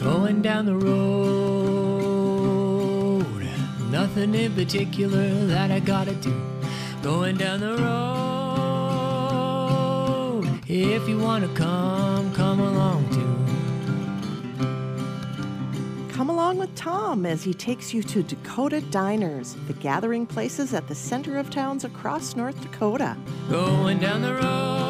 Going down the road, nothing in particular that I gotta do. Going down the road, if you wanna come, come along too. Come along with Tom as he takes you to Dakota Diners, the gathering places at the center of towns across North Dakota. Going down the road.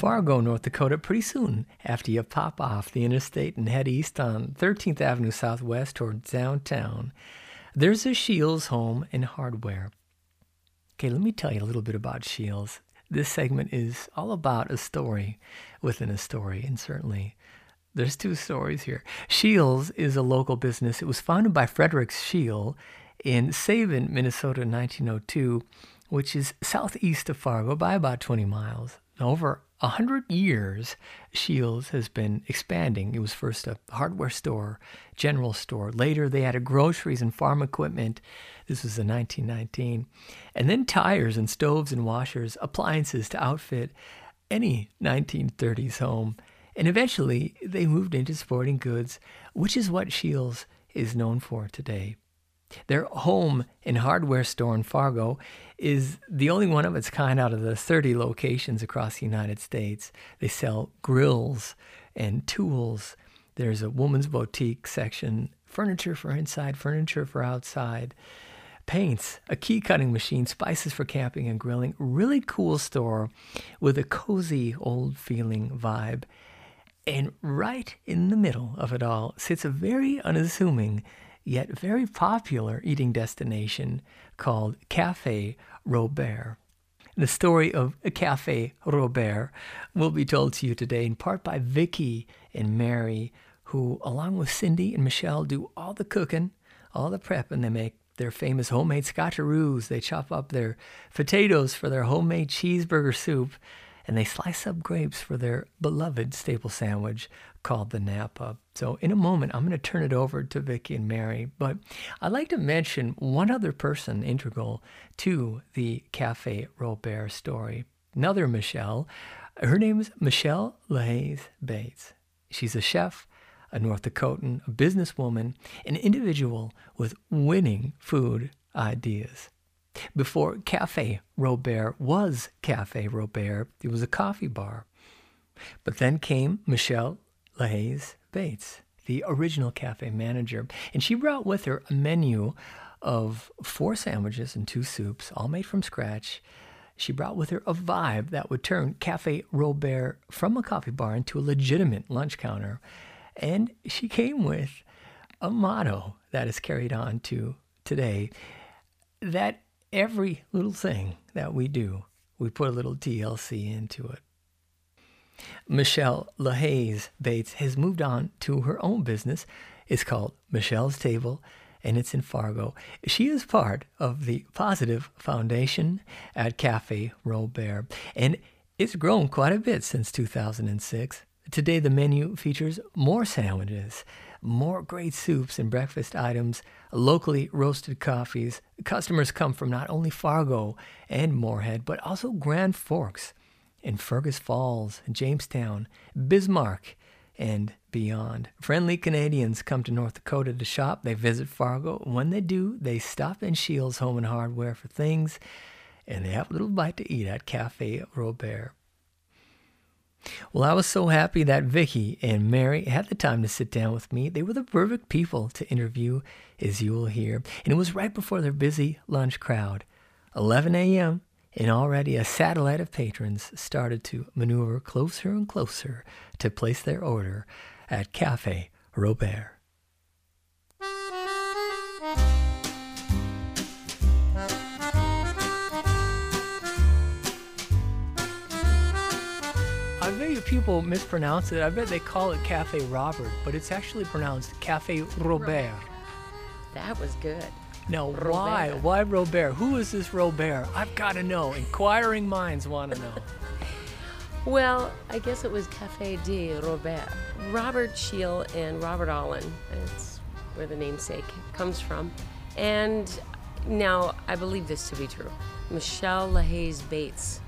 Fargo, North Dakota, pretty soon after you pop off the interstate and head east on 13th Avenue Southwest toward downtown, there's a Scheels Home and Hardware. Okay, let me tell you a little bit about Scheels. This segment is all about a story within a story, and certainly there's two stories here. Scheels is a local business. It was founded by Frederick Scheel in Sabin, Minnesota in 1902, which is southeast of Fargo by about 20 miles. Over a hundred years, Scheels has been expanding. It was first a hardware store, general store. Later, they added groceries and farm equipment. This was in 1919. And then tires and stoves and washers, appliances to outfit any 1930s home. And eventually, they moved into sporting goods, which is what Scheels is known for today. Their home and hardware store in Fargo is the only one of its kind out of the 30 locations across the United States. They sell grills and tools. There's a woman's boutique section, furniture for inside, furniture for outside, paints, a key cutting machine, spices for camping and grilling. Really cool store with a cozy, old feeling vibe. And right in the middle of it all sits a very unassuming yet very popular eating destination called Cafe Robert. The story of Cafe Robert will be told to you today in part by Vicky and Mary, who, along with Cindy and Michelle, do all the cooking, all the prep, and they make their famous homemade scotcheroos. They chop up their potatoes for their homemade cheeseburger soup, and they slice up grapes for their beloved staple sandwich called the Napa. So in a moment, I'm going to turn it over to Vicky and Mary, but I'd like to mention one other person integral to the Cafe Robert story. Another Michelle. Her name is Michelle LaHaye Bates. She's a chef, a North Dakotan, a businesswoman, an individual with winning food ideas. Before Cafe Robert was Cafe Robert, it was a coffee bar. But then came Michelle LaHaye Bates, the original cafe manager, and she brought with her a menu of four sandwiches and two soups, all made from scratch. She brought with her a vibe that would turn Cafe Robert from a coffee bar into a legitimate lunch counter. And she came with a motto that is carried on to today that every little thing that we do, we put a little TLC into it. Michelle LaHaye Bates has moved on to her own business. It's called Michelle's Table and it's in Fargo. She is part of the Positive Foundation at Cafe Robert and it's grown quite a bit since 2006. Today, the menu features more sandwiches, more great soups and breakfast items, locally roasted coffees. Customers come from not only Fargo and Moorhead, but also Grand Forks and Fergus Falls, Jamestown, Bismarck, and beyond. Friendly Canadians come to North Dakota to shop. They visit Fargo. When they do, they stop in Scheels Home and Hardware for things, and they have a little bite to eat at Cafe Robert. Well, I was so happy that Vicky and Mary had the time to sit down with me. They were the perfect people to interview, as you will hear. And it was right before their busy lunch crowd. 11 a.m and already a satellite of patrons started to maneuver closer and closer to place their order at Cafe Robert. I bet you people mispronounce it. I bet they call it Cafe Robert, but it's actually pronounced Cafe Robert. That was good. Now, Robert. why? Why Robert? Who is this Robert? I've got to know. Inquiring minds want to know. well, I guess it was Cafe de Robert. Robert Scheel and Robert Allen. That's where the namesake comes from. And Now, I believe this to be true. Michelle LaHaye Bates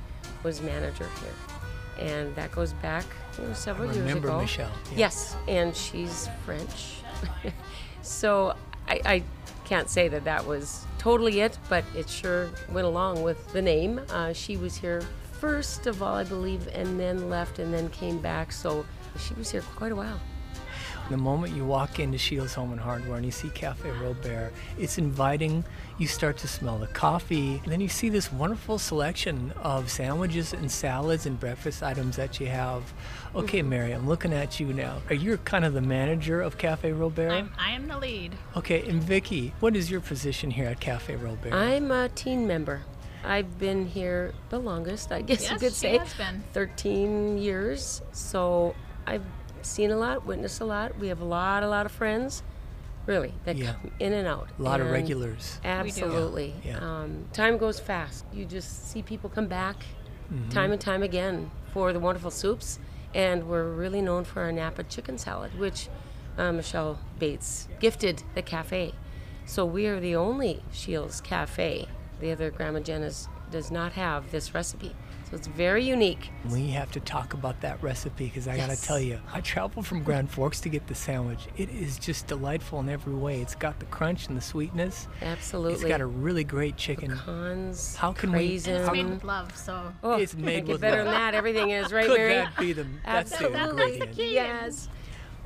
was manager here. And that goes back you know, several I years remember ago. Michelle, yeah. Yes, and she's French. so I, I can't say that that was totally it, but it sure went along with the name. Uh, she was here first of all, I believe, and then left and then came back. So she was here quite a while. The moment you walk into Scheels Home and Hardware and you see Cafe Robert, it's inviting. You start to smell the coffee, and then you see this wonderful selection of sandwiches and salads and breakfast items that you have. Okay, mm-hmm. Mary, I'm looking at you now. Are you kind of the manager of Cafe Robert? I'm, I am the lead. Okay, and Vicky, what is your position here at Cafe Robert? I'm a team member. I've been here the longest, I guess you could she say. has been. 13 years. So I've seen a lot, witnessed a lot. We have a lot, a lot of friends, really, that Yeah. come in and out. a lot of regulars. Absolutely. Yeah, yeah. Um, time goes fast. You just see people come back Mm-hmm. time and time again for the wonderful soups. And we're really known for our Napa chicken salad, which uh, Michelle Bates gifted the cafe. So we are the only Scheels cafe. The other Grandma Jenna's does not have this recipe. So it's very unique. We have to talk about that recipe because I gotta tell you, I traveled from Grand Forks to get the sandwich. It is just delightful in every way. It's got the crunch and the sweetness. Absolutely. It's got a really great chicken. Pecans, How can we- And raisin. it's made with love, so Oh, It's made can't with better love. than that. Everything is right, Could Mary. that be the that's the Absolutely. ingredient? Yes.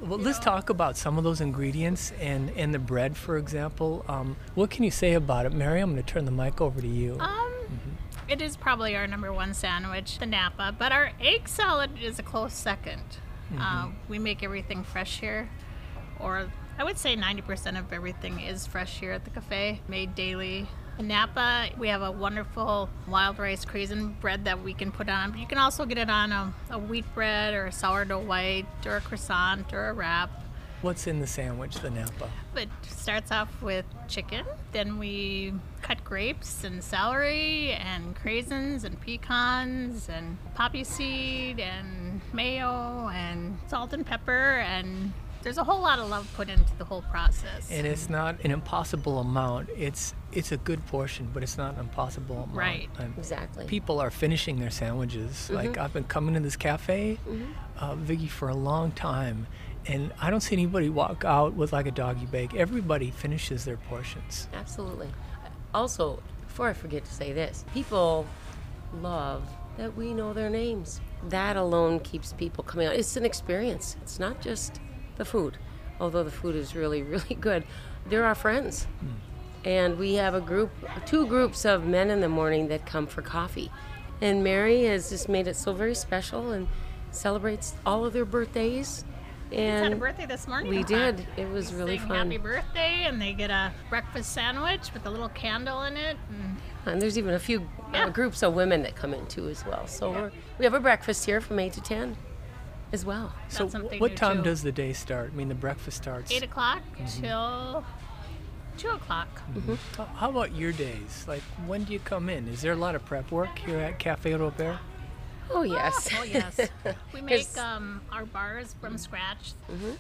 Well, let's talk about some of those ingredients and and the bread, for example. Um, what can you say about it, Mary? I'm going to turn the mic over to you. um, it is probably our number one sandwich, the Napa. But our egg salad is a close 2nd Uh, we make everything fresh here, or I would say 90% of everything is fresh here at the cafe, made daily. In Napa, we have a wonderful wild rice craisin bread that we can put on. But you can also get it on a, a wheat bread or a sourdough white or a croissant or a wrap. What's in the sandwich, the Napa? It starts off with chicken. Then we cut grapes and celery and craisins and pecans and poppy seed and mayo and salt and pepper and there's a whole lot of love put into the whole process. And it's not an impossible amount. It's it's a good portion, but it's not an impossible amount. Right. Um, Exactly. people are finishing their sandwiches. Like I've been coming to this cafe, uh, Vicky, for a long time, and I don't see anybody walk out with like a doggy bag. Everybody finishes their portions. Absolutely. Also, before I forget to say this, people love that we know their names. That alone keeps people coming out. It's an experience. It's not just the food, although the food is really, really good. They're our friends. Hmm. And we have a group, two groups of men in the morning that come for coffee. And Mary has just made it so very special and celebrates all of their birthdays. We had a birthday this morning. we did. It was We really sing fun. Happy birthday, and they get a breakfast sandwich with a little candle in it. And And there's even a few Yeah. uh, groups of women that come in too as well. So we're, we have a breakfast here from 8 to 10 as well. So, That's something wh- what new, time too. does the day start? I mean, the breakfast starts. eight o'clock Mm-hmm. till two o'clock. How- How about your days? Like, when do you come in? Is there a lot of prep work here at Cafe Robert? Oh, yes. Oh yes, we make um, our bars from scratch.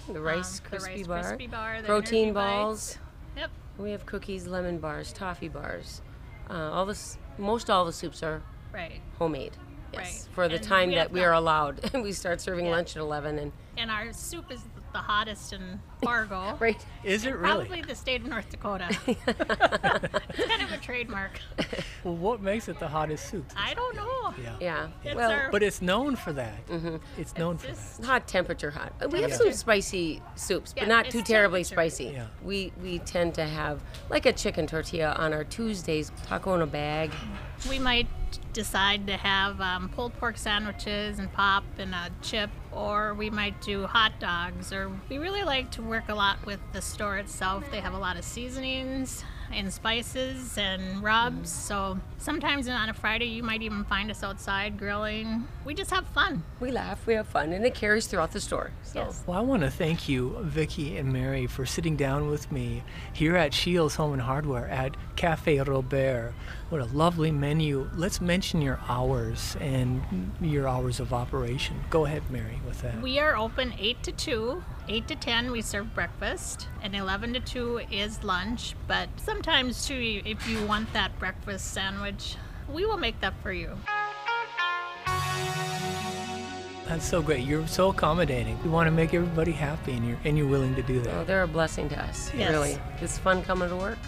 the Rice um, the Rice Bar, Krispie Bar, the protein Energy Bites. balls. Yep. We have cookies, lemon bars, toffee bars. Uh, all this, most all the soups are Right. homemade. Yes, Right. for the And time we that we are allowed. And we start serving Yeah. lunch at 11 and And our soup is the hottest in Fargo. right. Is it really? Probably the state of North Dakota. it's kind of a trademark. Well, what makes it the hottest soup? I don't know. Yeah. Yeah. It's well, our- But it's known for that. Mm-hmm. It's known for that. Just hot temperature hot. Uh, We have Yeah. some spicy soups, but Yeah, not too terribly spicy. Yeah. We we tend to have like a chicken tortilla on our Tuesdays, taco in a bag. we might decide to have um, pulled pork sandwiches and pop and a chip, or we might do hot dogs. Or we really like to work a lot with the store itself. They have a lot of seasonings and spices and rubs. Mm. So sometimes on a Friday, you might even find us outside grilling. We just have fun. We laugh, we have fun, and it carries throughout the store. So Yes. Well, I want to thank you, Vicki and Mary, for sitting down with me here at Scheels Home and Hardware at Cafe Robert. What a lovely menu. Let's let's mention your hours and your hours of operation. Go ahead, Mary, with that. We are open 8 to 2. 8 to 10, we serve breakfast, and 11 to 2 is lunch. But sometimes, too, if you want that breakfast sandwich, we will make that for you. That's so great. You're so accommodating. You want to make everybody happy, and you're and you're willing to do that. Oh, they're a blessing to us. Yes. Really. It's fun coming to work.